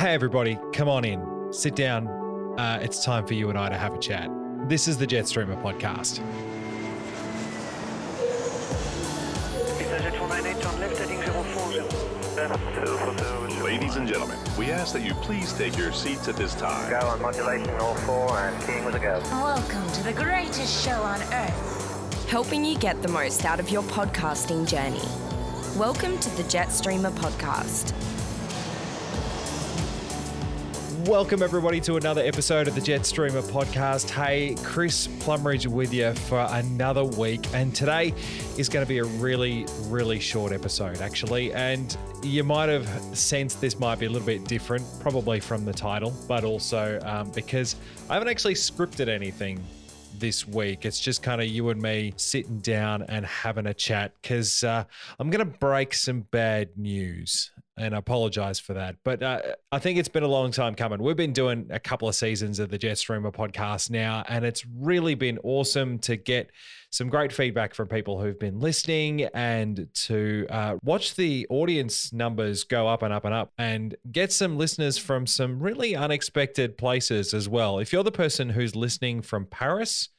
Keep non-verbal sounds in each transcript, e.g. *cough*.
Hey, everybody, come on in, sit down. Uh, it's time for you and I to have a chat. This is the Jetstreamer podcast. Ladies and gentlemen, we ask that you please take your seats at this time. Go on modulation all four and keying with a go. Welcome to the greatest show on earth. helping you get the most out of your podcasting journey. Welcome to the Jetstreamer podcast. Welcome, everybody, to another episode of the Jetstreamer podcast. Hey, Chris Plumridge with you for another week. And today is going to be a really, really short episode, actually. And you might have sensed this might be a little bit different, probably from the title, but also um, because I haven't actually scripted anything this week. It's just kind of you and me sitting down and having a chat because uh, I'm going to break some bad news. And I apologize for that. But uh, I think it's been a long time coming. We've been doing a couple of seasons of the Jetstreamer podcast now, and it's really been awesome to get some great feedback from people who've been listening and to uh, watch the audience numbers go up and up and up and get some listeners from some really unexpected places as well. If you're the person who's listening from Paris,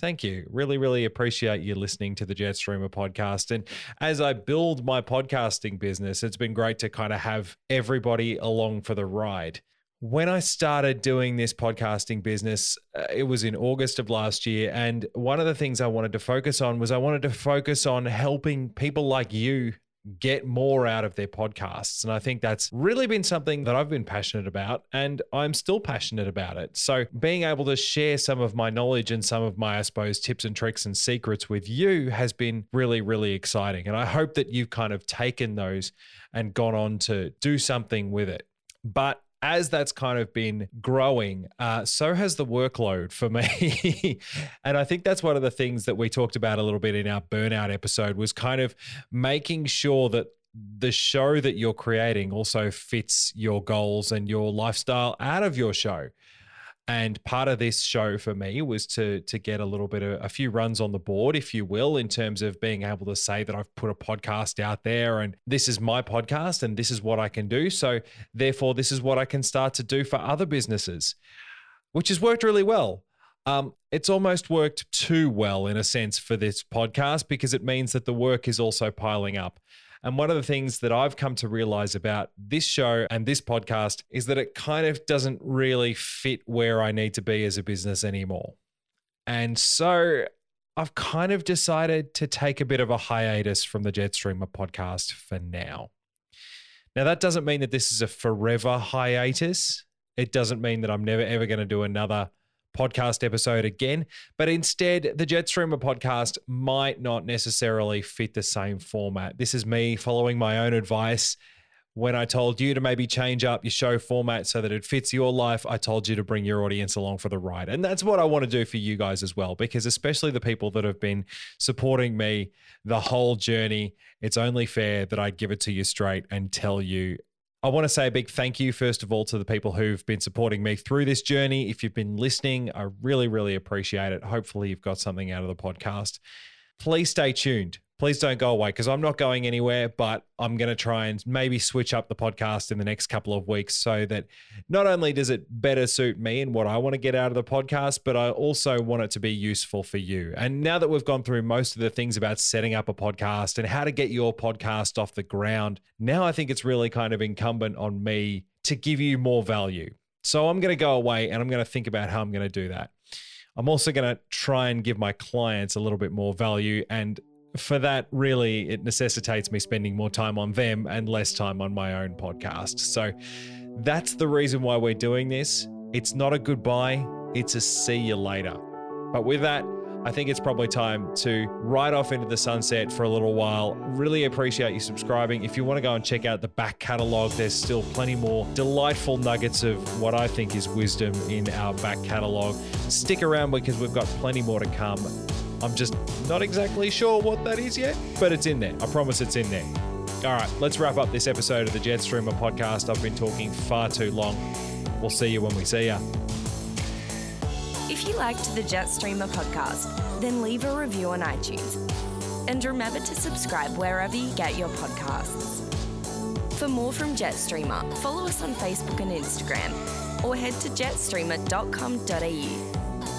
Thank you. Really, really appreciate you listening to the Jetstreamer podcast. And as I build my podcasting business, it's been great to kind of have everybody along for the ride. When I started doing this podcasting business, uh, it was in August of last year. And one of the things I wanted to focus on was I wanted to focus on helping people like you get more out of their podcasts. And I think that's really been something that I've been passionate about and I'm still passionate about it. So being able to share some of my knowledge and some of my, I suppose, tips and tricks and secrets with you has been really, really exciting. And I hope that you've kind of taken those and gone on to do something with it. But as that's kind of been growing, uh, so has the workload for me. *laughs* and I think that's one of the things that we talked about a little bit in our burnout episode was kind of making sure that the show that you're creating also fits your goals and your lifestyle out of your show. And part of this show for me was to to get a little bit of a few runs on the board, if you will, in terms of being able to say that I've put a podcast out there and this is my podcast and this is what I can do. So therefore, this is what I can start to do for other businesses, which has worked really well. Um, it's almost worked too well in a sense for this podcast because it means that the work is also piling up. And one of the things that I've come to realize about this show and this podcast is that it kind of doesn't really fit where I need to be as a business anymore. And so I've kind of decided to take a bit of a hiatus from the Jetstreamer podcast for now. Now, that doesn't mean that this is a forever hiatus. It doesn't mean that I'm never ever going to do another podcast episode again, but instead, the Jetstreamer podcast might not necessarily fit the same format. This is me following my own advice. When I told you to maybe change up your show format so that it fits your life, I told you to bring your audience along for the ride. And that's what I want to do for you guys as well, because especially the people that have been supporting me the whole journey, it's only fair that I give it to you straight and tell you I want to say a big thank you, first of all, to the people who've been supporting me through this journey. If you've been listening, I really, really appreciate it. Hopefully, you've got something out of the podcast. Please stay tuned. Please don't go away because I'm not going anywhere, but I'm going to try and maybe switch up the podcast in the next couple of weeks so that not only does it better suit me and what I want to get out of the podcast, but I also want it to be useful for you. And now that we've gone through most of the things about setting up a podcast and how to get your podcast off the ground, now I think it's really kind of incumbent on me to give you more value. So I'm going to go away and I'm going to think about how I'm going to do that. I'm also going to try and give my clients a little bit more value and for that, really, it necessitates me spending more time on them and less time on my own podcast. So that's the reason why we're doing this. It's not a goodbye, it's a see you later. But with that, I think it's probably time to ride off into the sunset for a little while. Really appreciate you subscribing. If you want to go and check out the back catalog, there's still plenty more delightful nuggets of what I think is wisdom in our back catalog. Stick around because we've got plenty more to come. I'm just not exactly sure what that is yet, but it's in there. I promise it's in there. All right, let's wrap up this episode of the Jetstreamer podcast. I've been talking far too long. We'll see you when we see you. If you liked the Jetstreamer podcast, then leave a review on iTunes. And remember to subscribe wherever you get your podcasts. For For more from Jetstreamer, follow us on Facebook and Instagram or head to jetstreamer.com.au.